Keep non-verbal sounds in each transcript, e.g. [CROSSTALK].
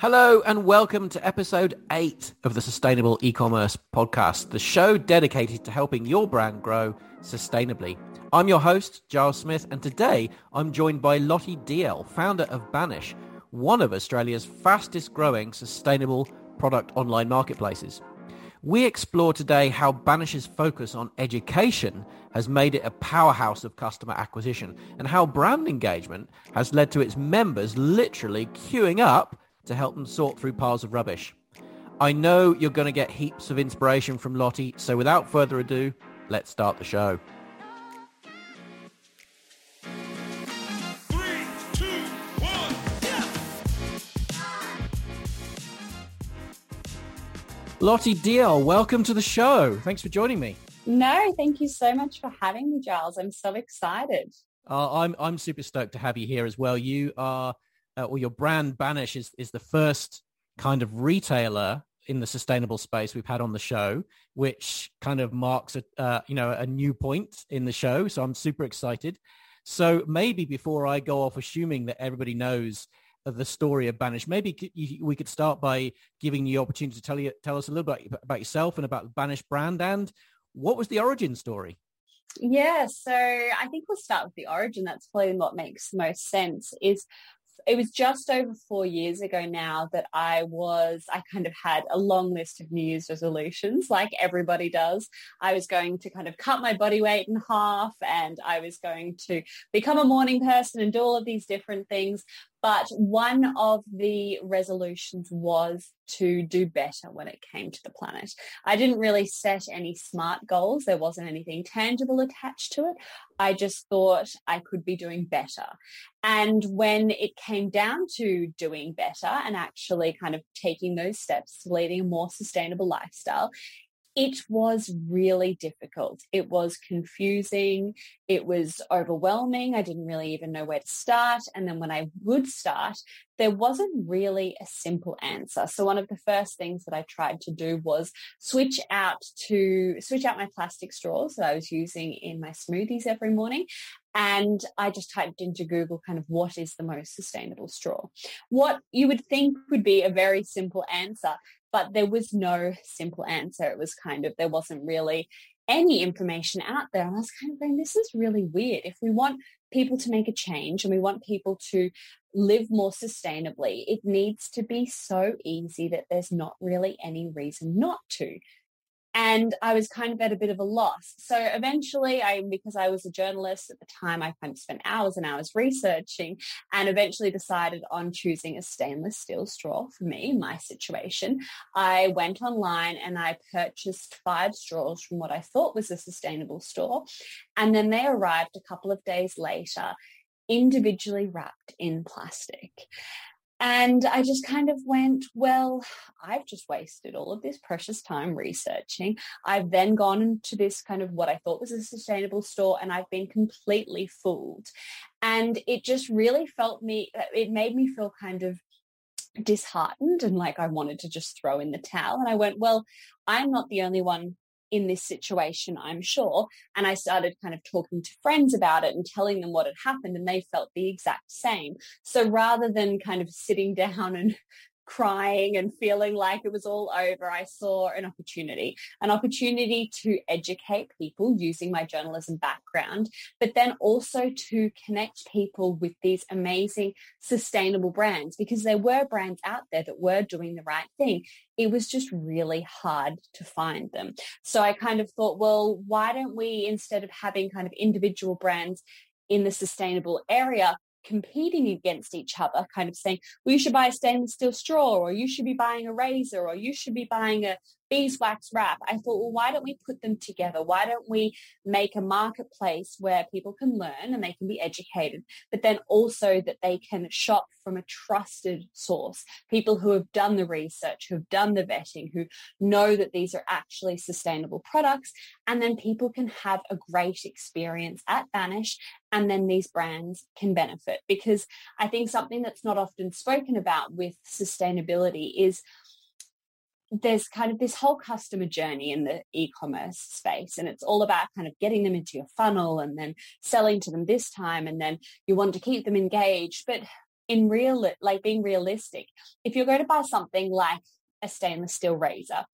Hello and welcome to episode 8 of the Sustainable E-commerce podcast, the show dedicated to helping your brand grow sustainably. I'm your host, Giles Smith, and today I'm joined by Lottie Dalziel, founder of Banish, one of Australia's fastest growing sustainable product online marketplaces. We explore today how Banish's focus on education has made it a powerhouse of customer acquisition and how brand engagement has led to its members literally queuing up to help them sort through piles of rubbish. I know you're going to get heaps of inspiration from Lottie, so without further ado, let's start the show. Three, two, one, Lottie Dalziel, welcome to the show. Thanks for joining me. No, thank you so much for having me, Giles. I'm so excited. Uh, I'm I'm super stoked to have you here as well. You are, uh, or your brand Banish is is the first kind of retailer in the sustainable space we've had on the show, which kind of marks a uh, you know a new point in the show. So I'm super excited. So maybe before I go off assuming that everybody knows the story of Banish, maybe we could start by giving you the opportunity to tell you tell us a little bit about yourself and about the Banish brand and what was the origin story. Yeah, so I think we'll start with the origin. That's probably what makes the most sense. Is it was just over four years ago now that I was, I kind of had a long list of New Year's resolutions, like everybody does. I was going to kind of cut my body weight in half and I was going to become a morning person and do all of these different things. But one of the resolutions was to do better when it came to the planet. I didn't really set any smart goals. There wasn't anything tangible attached to it. I just thought I could be doing better. And when it came down to doing better and actually kind of taking those steps leading a more sustainable lifestyle, it was really difficult. It was confusing. It was overwhelming. I didn't really even know where to start. And then when I would start, there wasn't really a simple answer. So one of the first things that I tried to do was switch out to switch out my plastic straws that I was using in my smoothies every morning. And I just typed into Google kind of what is the most sustainable straw? What you would think would be a very simple answer but there was no simple answer. It was kind of, there wasn't really any information out there. And I was kind of going, this is really weird. If we want people to make a change and we want people to live more sustainably, it needs to be so easy that there's not really any reason not to and I was kind of at a bit of a loss. So eventually I, because I was a journalist at the time, I kind of spent hours and hours researching and eventually decided on choosing a stainless steel straw for me, my situation. I went online and I purchased five straws from what I thought was a sustainable store. And then they arrived a couple of days later, individually wrapped in plastic. And I just kind of went, well, I've just wasted all of this precious time researching. I've then gone into this kind of what I thought was a sustainable store and I've been completely fooled. And it just really felt me, uh, it made me feel kind of disheartened and like I wanted to just throw in the towel. And I went, well, I'm not the only one in this situation, I'm sure. And I started kind of talking to friends about it and telling them what had happened, and they felt the exact same. So rather than kind of sitting [LAUGHS] down and crying and feeling like it was all over, I saw an opportunity, an opportunity to educate people using my journalism background, but then also to connect people with these amazing sustainable brands because there were brands out there that were doing the right thing. It was just really hard to find them. So I kind of thought, well, why don't we, instead of having kind of individual brands in the sustainable area, competing against each other, kind of saying, well, you should buy a stainless steel straw, or you should be buying a razor, or you should be buying a beeswax wrap. I thought, well, why don't we put them together? Why don't we make a marketplace where people can learn and they can be educated, but then also that they can shop from a trusted source, people who have done the research, who've done the vetting, who know that these are actually sustainable products, and then people can have a great experience at Banish and then these brands can benefit because I think something that's not often spoken about with sustainability is there's kind of this whole customer journey in the e-commerce space and it's all about kind of getting them into your funnel and then selling to them this time and then you want to keep them engaged but in real, like being realistic, if you're going to buy something like a stainless steel razor,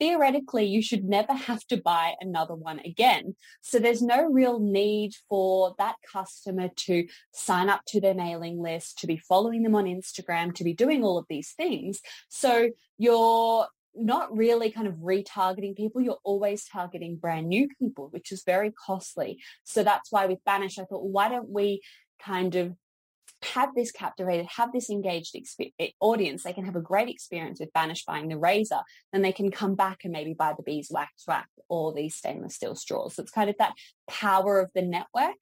theoretically you should never have to buy another one again. So there's no real need for that customer to sign up to their mailing list, to be following them on Instagram, to be doing all of these things. So you're not really kind of retargeting people. You're always targeting brand new people, which is very costly. So that's why with Banish, I thought, why don't we kind of have this captivated, have this engaged eh, audience, they can have a great experience with Banish buying the razor, then they can come back and maybe buy the beeswax wrap or these stainless steel straws. So it's kind of that power of the network.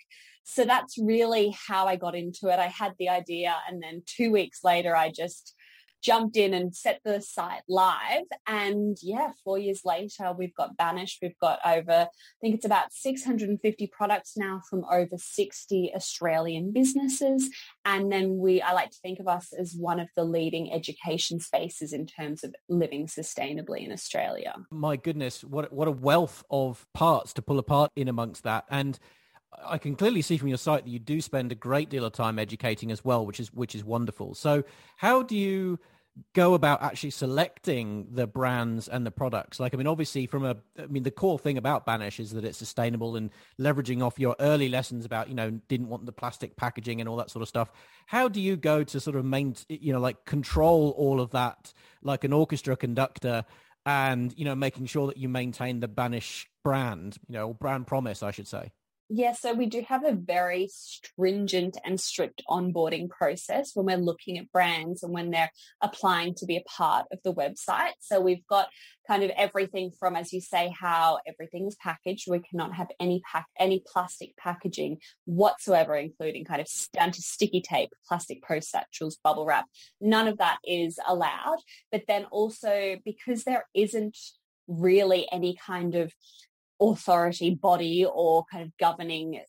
So that's really how I got into it. I had the idea and then two weeks later, I just jumped in and set the site live. And yeah, four years later, we've got Banished. We've got over, I think it's about 650 products now from over 60 Australian businesses. And then we, I like to think of us as one of the leading education spaces in terms of living sustainably in Australia. My goodness, what, what a wealth of parts to pull apart in amongst that. And I can clearly see from your site that you do spend a great deal of time educating as well, which is which is wonderful. So, how do you go about actually selecting the brands and the products? Like, I mean, obviously, from a, I mean, the core thing about Banish is that it's sustainable and leveraging off your early lessons about, you know, didn't want the plastic packaging and all that sort of stuff. How do you go to sort of main, you know, like control all of that like an orchestra conductor? And you know, making sure that you maintain the Banish brand, you know, brand promise, I should say. Yeah, so we do have a very stringent and strict onboarding process when we're looking at brands and when they're applying to be a part of the website. So we've got kind of everything from, as you say, how everything is packaged. We cannot have any pack, any plastic packaging whatsoever, including kind of down to sticky tape, plastic post satchels, bubble wrap. None of that is allowed. But then also because there isn't really any kind of authority body or kind of governing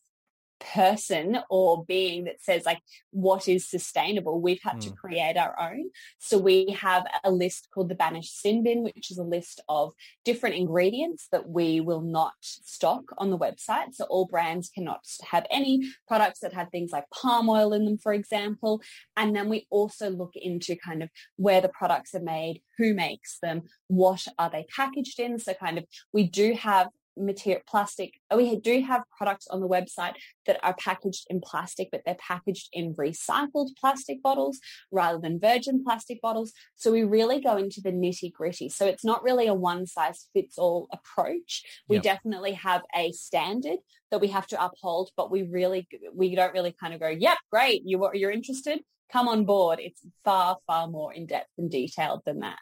person or being that says like what is sustainable we've had mm. to hmm. create our own so we have a list called the banished sin bin which is a list of different ingredients that we will not stock on the website so all brands cannot have any products that have things like palm oil in them for example and then we also look into kind of where the products are made who makes them what are they packaged in so kind of we do have material plastic oh, we do have products on the website that are packaged in plastic but they're packaged in recycled plastic bottles rather than virgin plastic bottles so we really go into the nitty gritty so it's not really a one size fits all approach we yep. definitely have a standard that we have to uphold but we really we don't really kind of go yep great you you're interested come on board it's far far more in depth and detailed than that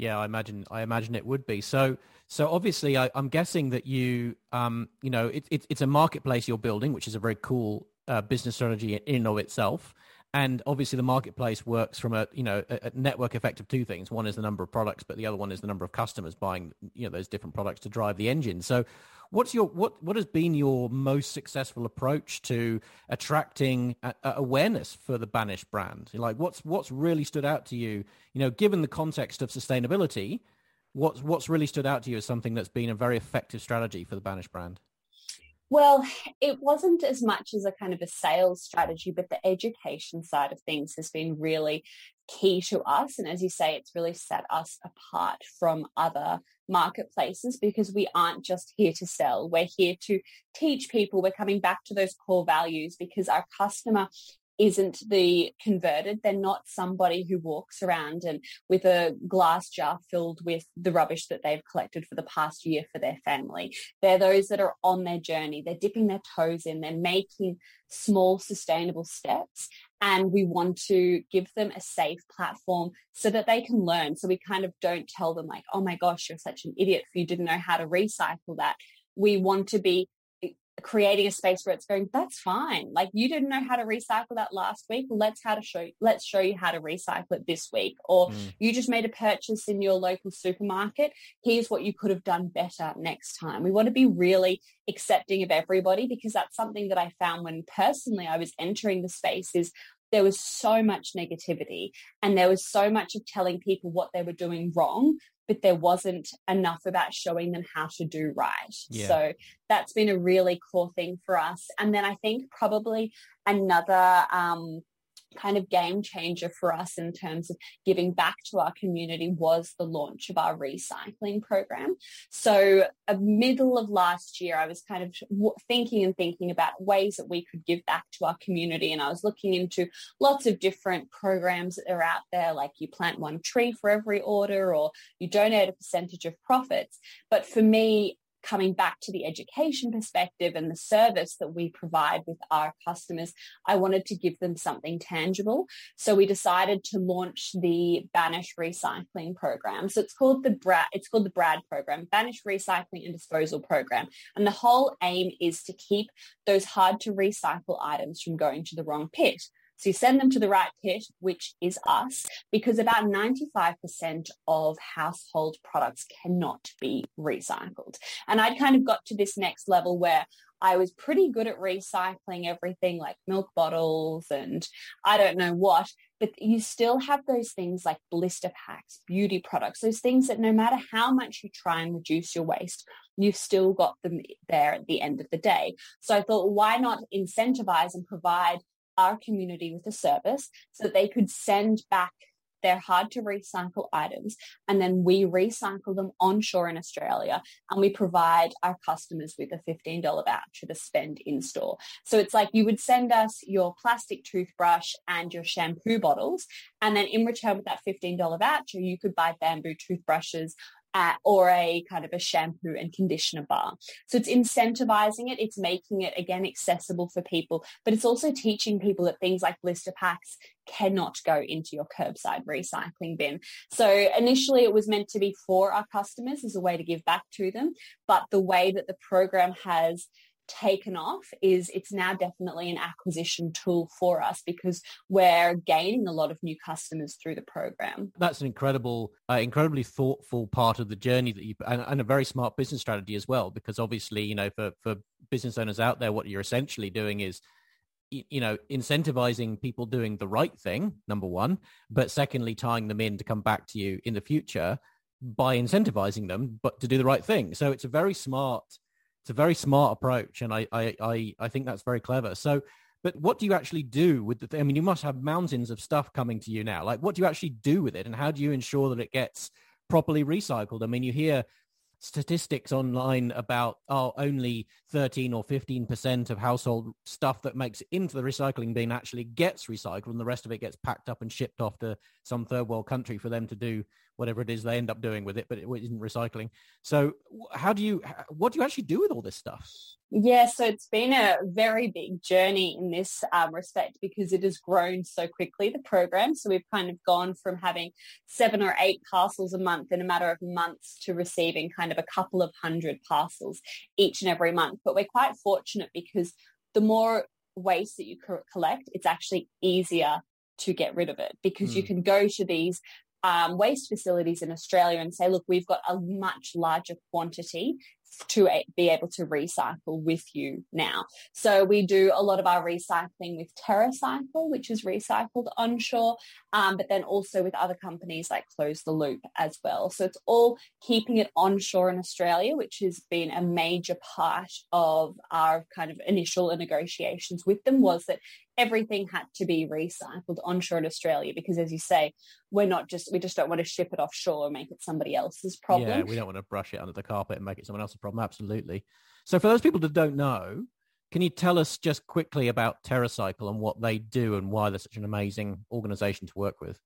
yeah, I imagine. I imagine it would be. So, so obviously, I, am guessing that you, um, you know, it, it, it's a marketplace you're building, which is a very cool uh, business strategy in and of itself. And obviously, the marketplace works from a, you know, a, a network effect of two things. One is the number of products, but the other one is the number of customers buying, you know, those different products to drive the engine. So, What's your what what has been your most successful approach to attracting a, a awareness for the Banish brand? Like what's what's really stood out to you? You know, given the context of sustainability, what's what's really stood out to you as something that's been a very effective strategy for the Banish brand? Well, it wasn't as much as a kind of a sales strategy, but the education side of things has been really key to us. And as you say, it's really set us apart from other marketplaces because we aren't just here to sell. We're here to teach people. We're coming back to those core values because our customer isn't the converted. They're not somebody who walks around and with a glass jar filled with the rubbish that they've collected for the past year for their family. They're those that are on their journey. They're dipping their toes in. They're making small sustainable steps and we want to give them a safe platform so that they can learn. So we kind of don't tell them like, oh my gosh, you're such an idiot if you didn't know how to recycle that. We want to be creating a space where it's going that's fine. Like you didn't know how to recycle that last week. Let's how to show let's show you how to recycle it this week. Or mm. you just made a purchase in your local supermarket. Here's what you could have done better next time. We want to be really accepting of everybody because that's something that i found when personally i was entering the space is there was so much negativity and there was so much of telling people what they were doing wrong but there wasn't enough about showing them how to do right. Yeah. So that's been a really core thing for us. And then I think probably another um, kind of game changer for us in terms of giving back to our community was the launch of our recycling program. So, a middle of last year, I was kind of thinking and thinking about ways that we could give back to our community, and I was looking into lots of different programs that are out there, like you plant one tree for every order, or you donate a percentage of profits. But for me, coming back to the education perspective and the service that we provide with our customers, I wanted to give them something tangible. So we decided to launch the Banish Recycling Program. So it's called the Brad, it's called the BRAD program, Banish Recycling and Disposal Program. And the whole aim is to keep those hard to recycle items from going to the wrong pit. So you send them to the right pit, which is us, because about 95% of household products cannot be recycled. And I'd kind of got to this next level where I was pretty good at recycling everything like milk bottles and I don't know what, but you still have those things like blister packs, beauty products, those things that no matter how much you try and reduce your waste, you've still got them there at the end of the day. So I thought, why not incentivize and provide our community with a service so that they could send back their hard to recycle items and then we recycle them onshore in Australia and we provide our customers with a $15 voucher to spend in store. So it's like you would send us your plastic toothbrush and your shampoo bottles and then in return with that $15 voucher you could buy bamboo toothbrushes uh, or a kind of a shampoo and conditioner bar. So it's incentivizing it. It's making it again accessible for people, but it's also teaching people that things like blister packs cannot go into your curbside recycling bin. So initially it was meant to be for our customers as a way to give back to them, but the way that the program has taken off is it's now definitely an acquisition tool for us because we're gaining a lot of new customers through the program. That's an incredible, uh, incredibly thoughtful part of the journey that you and, and, a very smart business strategy as well. Because obviously, you know, for for business owners out there, what you're essentially doing is you know incentivizing people doing the right thing number one but secondly tying them in to come back to you in the future by incentivizing them but to do the right thing so it's a very smart it's a very smart approach, and I I I, I think that's very clever. So, but what do you actually do with the? Th- I mean, you must have mountains of stuff coming to you now. Like, what do you actually do with it, and how do you ensure that it gets properly recycled? I mean, you hear statistics online about oh only 13 or 15 percent of household stuff that makes into the recycling bin actually gets recycled and the rest of it gets packed up and shipped off to some third world country for them to do whatever it is they end up doing with it, but it isn't recycling. So how do you, what do you actually do with all this stuff? Yeah, so it's been a very big journey in this um, respect because it has grown so quickly, the program. So we've kind of gone from having seven or eight parcels a month in a matter of months to receiving kind of a couple of hundred parcels each and every month. But we're quite fortunate because the more waste that you collect, it's actually easier to get rid of it because mm. you hmm. can go to these um, waste facilities in Australia and say, look, we've got a much larger quantity to be able to recycle with you now. So we do a lot of our recycling with TerraCycle, which is recycled onshore, um, but then also with other companies like Close the Loop as well. So it's all keeping it onshore in Australia, which has been a major part of our kind of initial negotiations with them was that everything had to be recycled onshore in Australia because, as you say, we're not just we just don't want to ship it offshore and make it somebody else's problem. Yeah, we don't want to brush it under the carpet and make it someone else's problem. Absolutely. So, for those people that don't know, can you tell us just quickly about TerraCycle and what they do and why they're such an amazing organization to work with?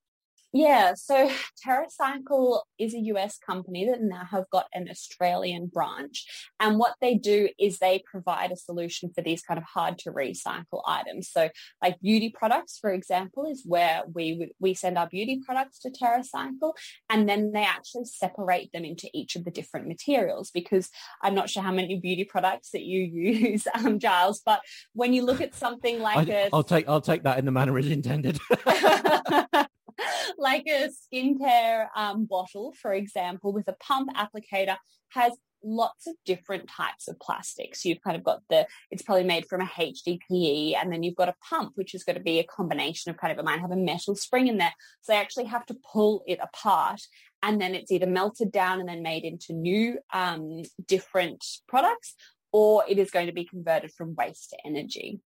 Yeah, so [LAUGHS] TerraCycle is a US company that now have got an Australian branch. And what they do is they provide a solution for these kind of hard to recycle items. So like beauty products, for example, is where we we send our beauty products to TerraCycle and then they actually separate them into each of the different materials because I'm not sure how many beauty products that you use, [LAUGHS] um, Giles, but when you look at something like I, a... I'll take I'll take that in the manner it's intended. [LAUGHS] [LAUGHS] like a skincare um, bottle, for example, with a pump applicator has lots of different types of plastics. You've kind of got the, it's probably made from a HDPE, and then you've got a pump, which is going to be a combination of kind of, it might have a metal spring in there. So they actually have to pull it apart, and then it's either melted down and then made into new um, different products, or it is going to be converted from waste to energy.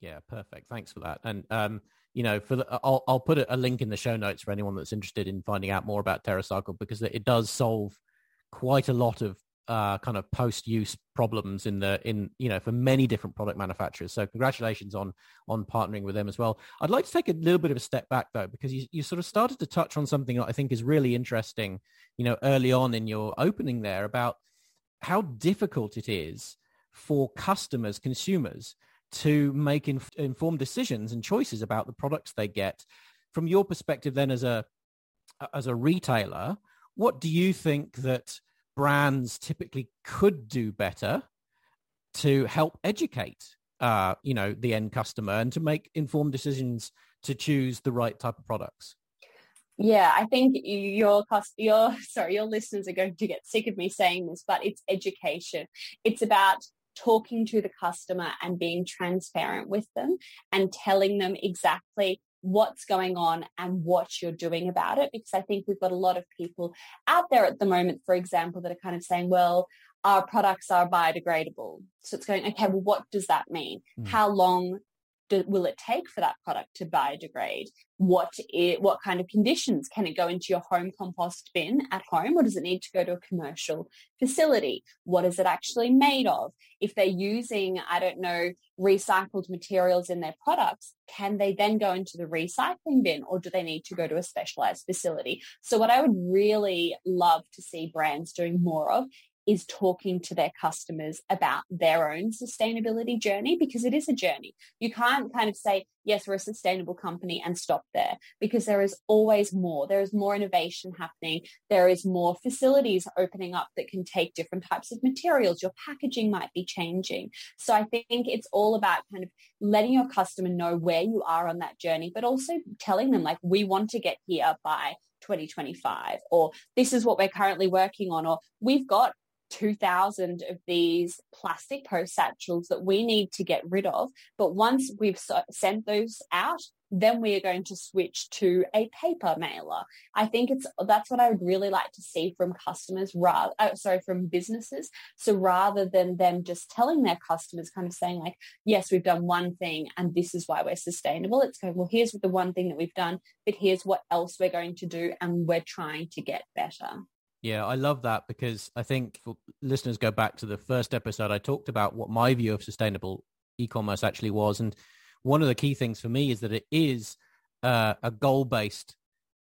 Yeah, perfect. Thanks for that. And um, you know, for the, I'll I'll put a link in the show notes for anyone that's interested in finding out more about TerraCycle because it does solve quite a lot of uh, kind of post-use problems in the in you know for many different product manufacturers. So congratulations on on partnering with them as well. I'd like to take a little bit of a step back though because you you sort of started to touch on something that I think is really interesting. You know, early on in your opening there about how difficult it is for customers, consumers to make inf- informed decisions and choices about the products they get. From your perspective, then as a as a retailer, what do you think that brands typically could do better to help educate uh, you know the end customer and to make informed decisions to choose the right type of products yeah i think your cost your [LAUGHS] sorry your listeners are going to get sick of me saying this but it's education it's about talking to the customer and being transparent with them and telling them exactly what's going on and what you're doing about it. Because I think we've got a lot of people out there at the moment, for example, that are kind of saying, well, our products are biodegradable. So it's going, okay, well, what does that mean? Mm. How long do, will it take for that product to biodegrade? What it, what kind of conditions can it go into your home compost bin at home, or does it need to go to a commercial facility? What is it actually made of? If they're using, I don't know, recycled materials in their products, can they then go into the recycling bin, or do they need to go to a specialized facility? So, what I would really love to see brands doing more of is talking to their customers about their own sustainability journey because it is a journey. You can't kind of say, yes, we're a sustainable company and stop there because there is always more. There is more innovation happening. There is more facilities opening up that can take different types of materials. Your packaging might be changing. So I think it's all about kind of letting your customer know where you are on that journey, but also telling them like, we want to get here by 2025 or this is what we're currently working on or we've got 2,000 of these plastic post satchels that we need to get rid of. But once we've sent those out, then we are going to switch to a paper mailer. I think it's that's what I would really like to see from customers rather uh, sorry from businesses. So rather than them just telling their customers kind of saying like yes we've done one thing and this is why we're sustainable it's going well here's the one thing that we've done but here's what else we're going to do and we're trying to get better. Yeah, I love that because I think listeners go back to the first episode, I talked about what my view of sustainable e-commerce actually was. And one of the key things for me is that it is uh, a goal-based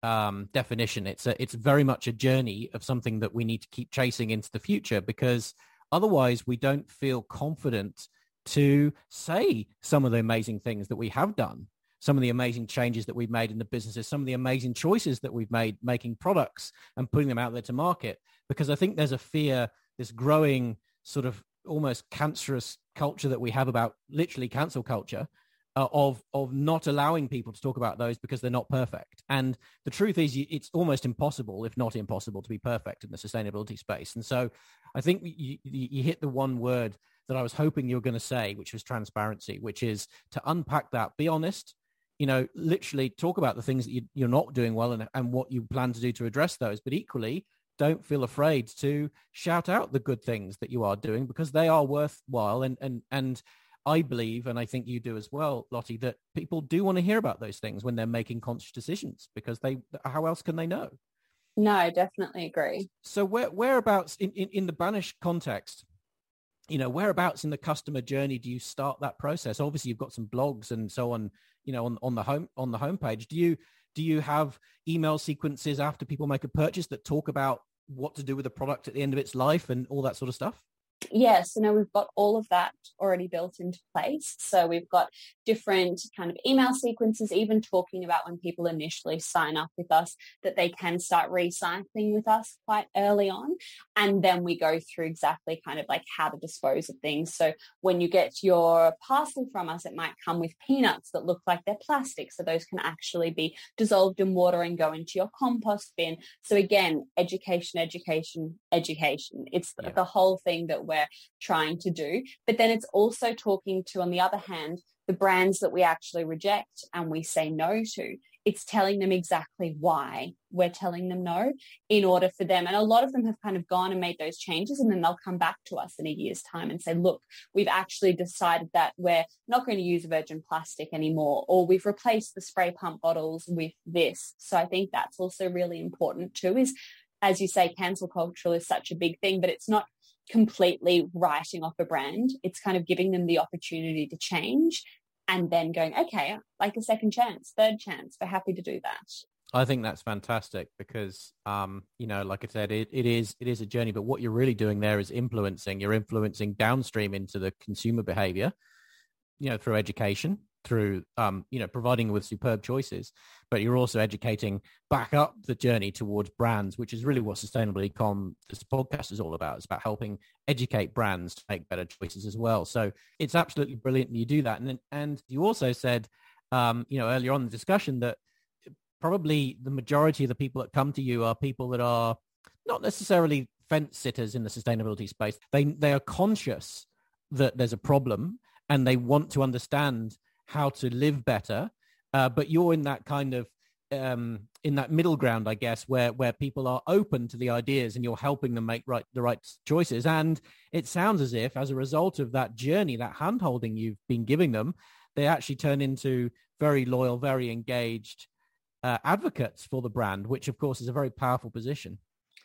um, definition. It's a, it's very much a journey of something that we need to keep chasing into the future because otherwise we don't feel confident to say some of the amazing things that we have done some of the amazing changes that we've made in the businesses, some of the amazing choices that we've made making products and putting them out there to market. Because I think there's a fear, this growing sort of almost cancerous culture that we have about literally cancel culture uh, of of not allowing people to talk about those because they're not perfect. And the truth is, it's almost impossible, if not impossible, to be perfect in the sustainability space. And so, I think you, you hit the one word that I was hoping you were going to say, which was transparency, which is to unpack that, be honest, you know, literally talk about the things that you, are not doing well and, and what you plan to do to address those. But equally, don't feel afraid to shout out the good things that you are doing because they are worthwhile. And, and, and I believe, and I think you do as well, Lottie, that people do want to hear about those things when they're making conscious decisions because they, how else can they know? No, I definitely agree. So where, whereabouts in, in, in the Banish context, you know, whereabouts in the customer journey do you start that process? Obviously, you've got some blogs and so on, you know, on, on the home on the homepage. Do you do you have email sequences after people make a purchase that talk about what to do with the product at the end of its life and all that sort of stuff? Yes, so now we've got all of that already built into place. So we've got different kind of email sequences, even talking about when people initially sign up with us, that they can start recycling with us quite early on. And then we go through exactly kind of like how to dispose of things. So when you get your parcel from us, it might come with peanuts that look like they're plastic. So those can actually be dissolved in water and go into your compost bin. So again, education, education, education. It's yeah. the whole thing that we're trying to do. But then it's also talking to, on the other hand, the brands that we actually reject and we say no to, it's telling them exactly why we're telling them no in order for them. And a lot of them have kind of gone and made those changes and then they'll come back to us in a year's time and say, look, we've actually decided that we're not going to use virgin plastic anymore, or we've replaced the spray pump bottles with this. So I think that's also really important too, is as you say, cancel culture is such a big thing, but it's not completely writing off a brand. It's kind of giving them the opportunity to change and then going, okay, like a second chance, third chance. We're happy to do that. I think that's fantastic because, um, you know, like I said, it, it is it is a journey. But what you're really doing there is influencing. You're influencing downstream into the consumer behavior, you know, through education, through um, you know providing with superb choices but you're also educating back up the journey towards brands which is really what sustainable ecom this podcast is all about. It's about helping educate brands to make better choices as well. So it's absolutely brilliant that you do that. And and you also said um, you know earlier on the discussion that probably the majority of the people that come to you are people that are not necessarily fence sitters in the sustainability space. They they are conscious that there's a problem and they want to understand how to live better. Uh, but you're in that kind of um, in that middle ground, I guess, where where people are open to the ideas and you're helping them make right the right choices. And it sounds as if, as a result of that journey, that handholding you've been giving them, they actually turn into very loyal, very engaged uh, advocates for the brand, which of course is a very powerful position.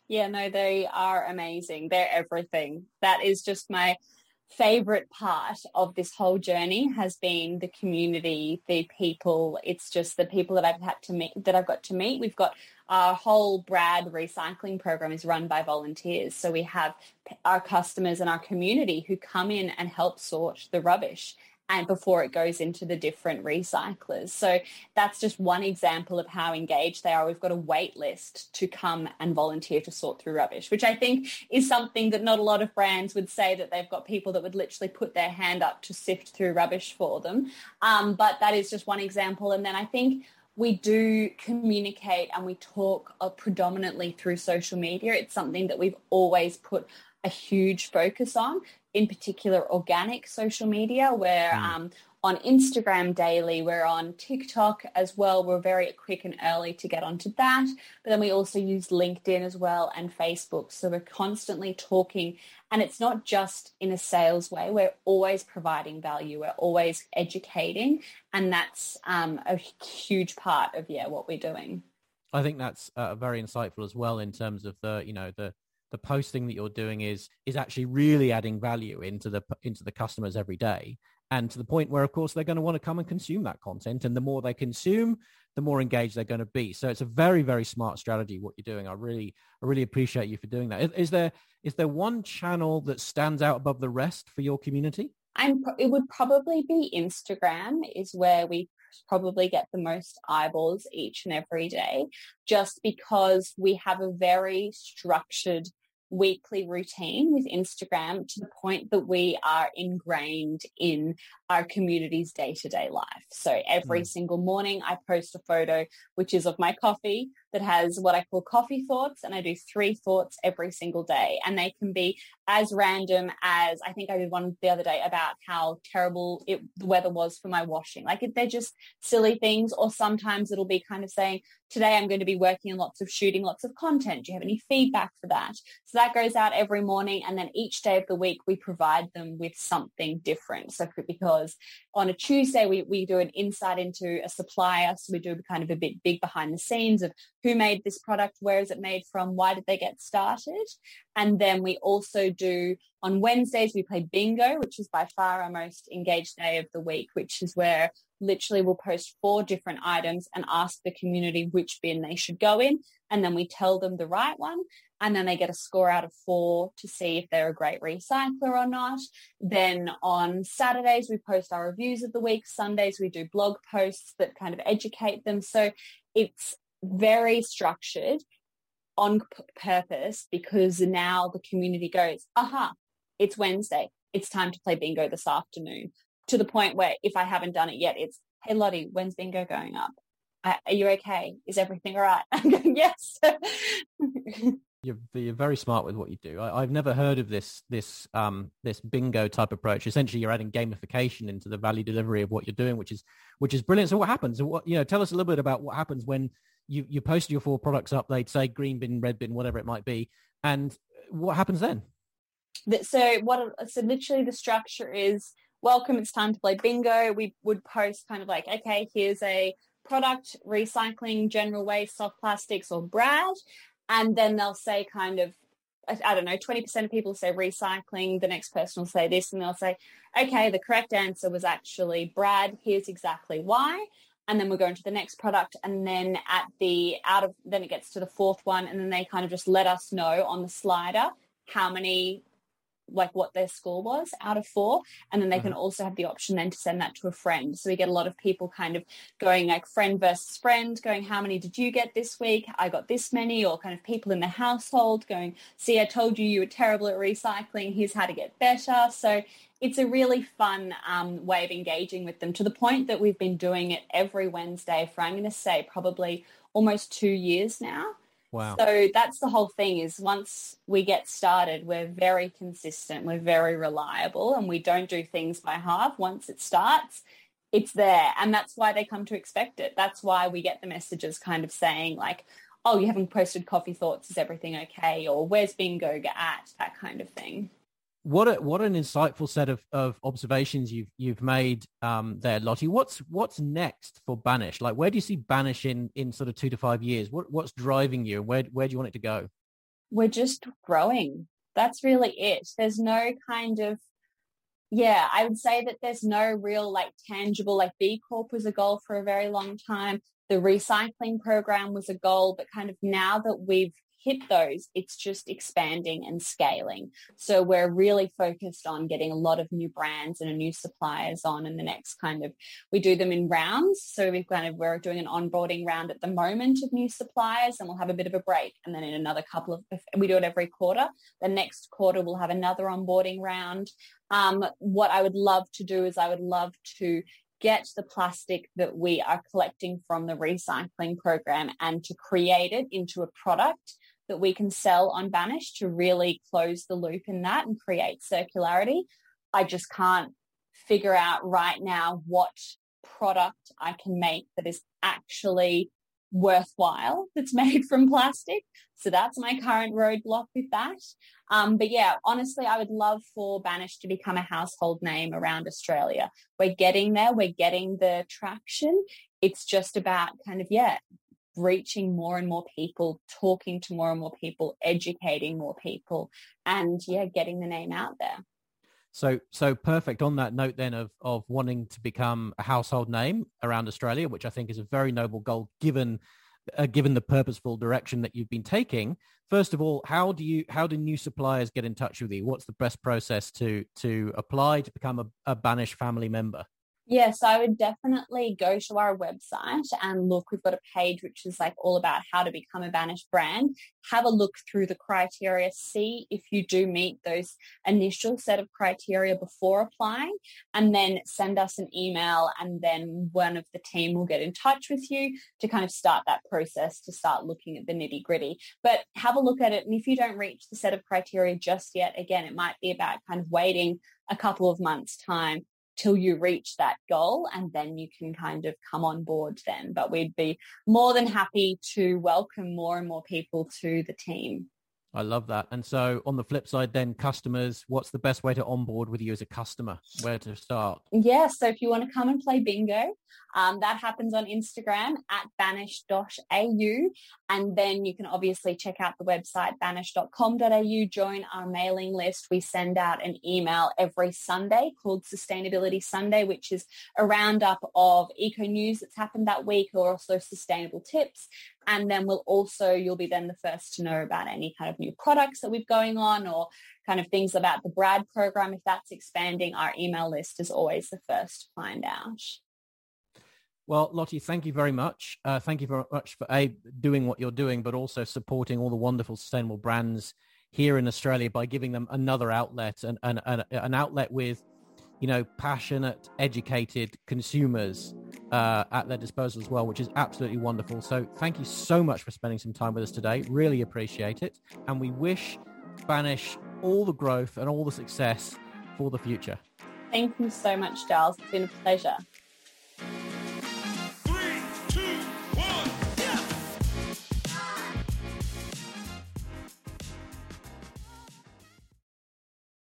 Yeah, no, they are amazing. They're everything. That is just my favorite part of this whole journey has been the community, the people. It's just the people that I've had to meet, that I've got to meet. We've got our whole Brad recycling program is run by volunteers. So we have our customers and our community who come in and help sort the rubbish and before it goes into the different recyclers. So that's just one example of how engaged they are. We've got a wait list to come and volunteer to sort through rubbish, which I think is something that not a lot of brands would say that they've got people that would literally put their hand up to sift through rubbish for them. Um, but that is just one example. And then I think we do communicate and we talk uh, predominantly through social media. It's something that we've always put a huge focus on in particular organic social media where mm. um, on Instagram daily, we're on TikTok as well. We're very quick and early to get onto that. But then we also use LinkedIn as well and Facebook. So we're constantly talking and it's not just in a sales way. We're always providing value. We're always educating. And that's um, a huge part of, yeah, what we're doing. I think that's uh, very insightful as well in terms of the, you know, the, the posting that you're doing is is actually really adding value into the into the customers every day. And to the point where of course they're going to want to come and consume that content. And the more they consume the more engaged they're going to be. So it's a very very smart strategy what you're doing. I really i really appreciate you for doing that. Is, is there is there one channel that stands out above the rest for your community? It would probably be Instagram is where we probably get the most eyeballs each and every day just because we have a very structured weekly routine with Instagram to the point that we are ingrained in our community's day-to-day life. So every mm. single morning I post a photo which is of my coffee that has what I call coffee thoughts and I do three thoughts every single day and they can be as random as I think I did one the other day about how terrible it, the weather was for my washing. Like they're just silly things or sometimes it'll be kind of saying today I'm going to be working on lots of shooting lots of content. Do you have any feedback for that? So that goes out every morning and then each day of the week we provide them with something different. So because on a Tuesday we, we do an insight into a supplier. So we do kind of a bit big behind the scenes of who made this product, where is it made from, why did they get started? And then we also do on Wednesdays, we play bingo, which is by far our most engaged day of the week, which is where literally we'll post four different items and ask the community which bin they should go in. And then we tell them the right one. And then they get a score out of four to see if they're a great recycler or not. Then on Saturdays, we post our reviews of the week. Sundays, we do blog posts that kind of educate them. So it's very structured on p- purpose because now the community goes, aha, it's Wednesday. It's time to play bingo this afternoon to the point where if I haven't done it yet, it's, hey, Lottie, when's bingo going up? Are you okay? Is everything all right? [LAUGHS] I'm going, yes. [LAUGHS] You're, you're very smart with what you do. I, have never heard of this this um, this bingo type approach. Essentially, you're adding gamification into the value delivery of what you're doing, which is which is brilliant. So, what happens? What you know? Tell us a little bit about what happens when you you post your four products up. They'd say green bin, red bin, whatever it might be, and what happens then? So, what? So, literally, the structure is welcome. It's time to play bingo. We would post kind of like, okay, here's a product recycling, general waste, soft plastics, or Brad and then they'll say kind of I don't know, 20% of people say recycling, the next person will say this, and they'll say, okay, the correct answer was actually Brad, here's exactly why. And then we'll go into the next product. And then at the out of, then it gets to the fourth one. And then they kind of just let us know on the slider how many like what their score was out of four and then they mm-hmm. can also have the option then to send that to a friend. So we get a lot of people kind of going like friend versus friend going how many did you get this week? I got this many or kind of people in the household going see i told you you were terrible at recycling. Here's how to get better. So it's a really fun um, way of engaging with them to the point that we've been doing it every wednesday for i'm going to say probably almost two years now Wow. So that's the whole thing is once we get started, we're very consistent, we're very reliable, and we don't do things by half. Once it starts, it's there. And that's why they come to expect it. That's why we get the messages kind of saying like, oh, you haven't posted coffee thoughts. Is everything okay? Or where's Bingo at? That kind of thing what a, what an insightful set of, of observations you've you've made um, there, Lottie. What's what's next for Banish? Like, where do you see Banish in in sort of two to five years? What what's driving you? Where where do you want it to go? We're just growing. That's really it. There's no kind of yeah, I would say that there's no real like tangible like B Corp was a goal for a very long time. The recycling program was a goal, but kind of now that we've hit those, it's just expanding and scaling. So we're really focused on getting a lot of new brands and new suppliers on in the next kind of, we do them in rounds. So we've kind of, we're doing an onboarding round at the moment of new suppliers and we'll have a bit of a break. And then in another couple of, we do it every quarter. The next quarter we'll have another onboarding round. Um, what I would love to do is I would love to get the plastic that we are collecting from the recycling program and to create it into a product that we can sell on Banish to really close the loop in that and create circularity. I just can't figure out right now what product I can make that is actually worthwhile that's [LAUGHS] made from plastic. So that's my current roadblock with that. Um, but yeah, honestly, I would love for Banish to become a household name around Australia. We're getting there. We're getting the traction. It's just about kind of, yeah, reaching more and more people, talking to more and more people, educating more people, and yeah, getting the name out there. So, so perfect on that note then of, of wanting to become a household name around Australia, which I think is a very noble goal given, uh, given the purposeful direction that you've been taking. First of all, how do you, how do new suppliers get in touch with you? What's the best process to, to apply to become a, a Banish family member? Yes, I would definitely go to our website and look. We've got a page which is like all about how to become a banished brand. Have a look through the criteria, see if you do meet those initial set of criteria before applying, and then send us an email. And then one of the team will get in touch with you to kind of start that process to start looking at the nitty gritty. But have a look at it. And if you don't reach the set of criteria just yet, again, it might be about kind of waiting a couple of months' time till you reach that goal and then you can kind of come on board then. But we'd be more than happy to welcome more and more people to the team. I love that. And so on the flip side, then customers, what's the best way to onboard with you as a customer? Where to start? Yeah. So if you want to come and play bingo, um, that happens on Instagram at banish.au. And then you can obviously check out the website banish.com.au, join our mailing list. We send out an email every Sunday called Sustainability Sunday, which is a roundup of eco news that's happened that week or also sustainable tips. And then we'll also, you'll be then the first to know about any kind of new products that we've going on or kind of things about the Brad program. If that's expanding, our email list is always the first to find out. Well, Lottie, thank you very much. Uh, thank you very much for a doing what you're doing, but also supporting all the wonderful sustainable brands here in Australia by giving them another outlet and, and, and an outlet with, you know, passionate, educated consumers uh, at their disposal as well, which is absolutely wonderful. So thank you so much for spending some time with us today. Really appreciate it. And we wish Banish all the growth and all the success for the future. Thank you so much, Giles. It's been a pleasure.